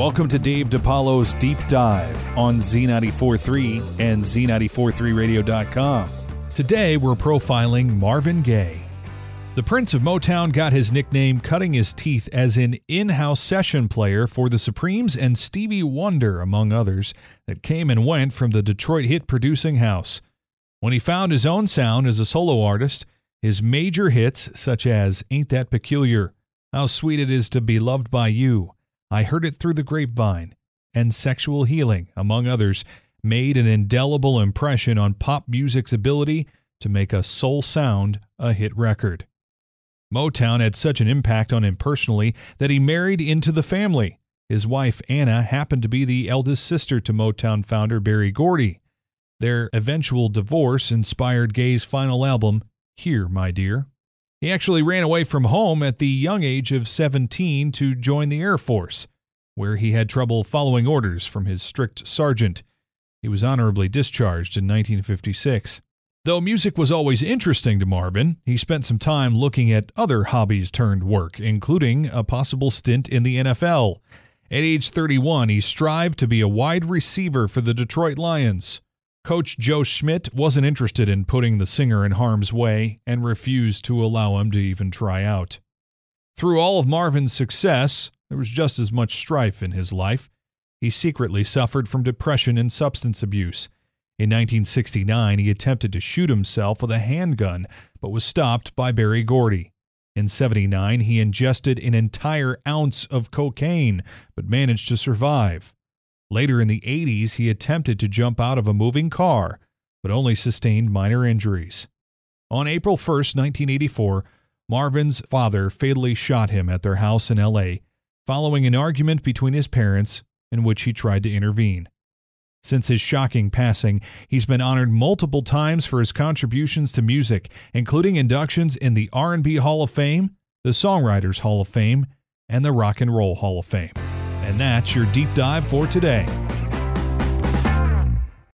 Welcome to Dave DePaulo's Deep Dive on Z943 and Z943Radio.com. Today we're profiling Marvin Gaye. The Prince of Motown got his nickname cutting his teeth as an in house session player for the Supremes and Stevie Wonder, among others, that came and went from the Detroit hit producing house. When he found his own sound as a solo artist, his major hits, such as Ain't That Peculiar, How Sweet It Is to Be Loved by You, I Heard It Through the Grapevine, and Sexual Healing, among others, made an indelible impression on pop music's ability to make a soul sound a hit record. Motown had such an impact on him personally that he married into the family. His wife, Anna, happened to be the eldest sister to Motown founder Berry Gordy. Their eventual divorce inspired Gaye's final album, Here, My Dear. He actually ran away from home at the young age of 17 to join the Air Force, where he had trouble following orders from his strict sergeant. He was honorably discharged in 1956. Though music was always interesting to Marvin, he spent some time looking at other hobbies turned work, including a possible stint in the NFL. At age 31, he strived to be a wide receiver for the Detroit Lions. Coach Joe Schmidt wasn't interested in putting the singer in harm's way and refused to allow him to even try out. Through all of Marvin's success, there was just as much strife in his life. He secretly suffered from depression and substance abuse. In 1969, he attempted to shoot himself with a handgun, but was stopped by Berry Gordy. In 79, he ingested an entire ounce of cocaine, but managed to survive. Later in the 80s, he attempted to jump out of a moving car, but only sustained minor injuries. On April 1, 1984, Marvin's father fatally shot him at their house in LA following an argument between his parents in which he tried to intervene. Since his shocking passing, he's been honored multiple times for his contributions to music, including inductions in the R&B Hall of Fame, the Songwriters Hall of Fame, and the Rock and Roll Hall of Fame. And that's your deep dive for today.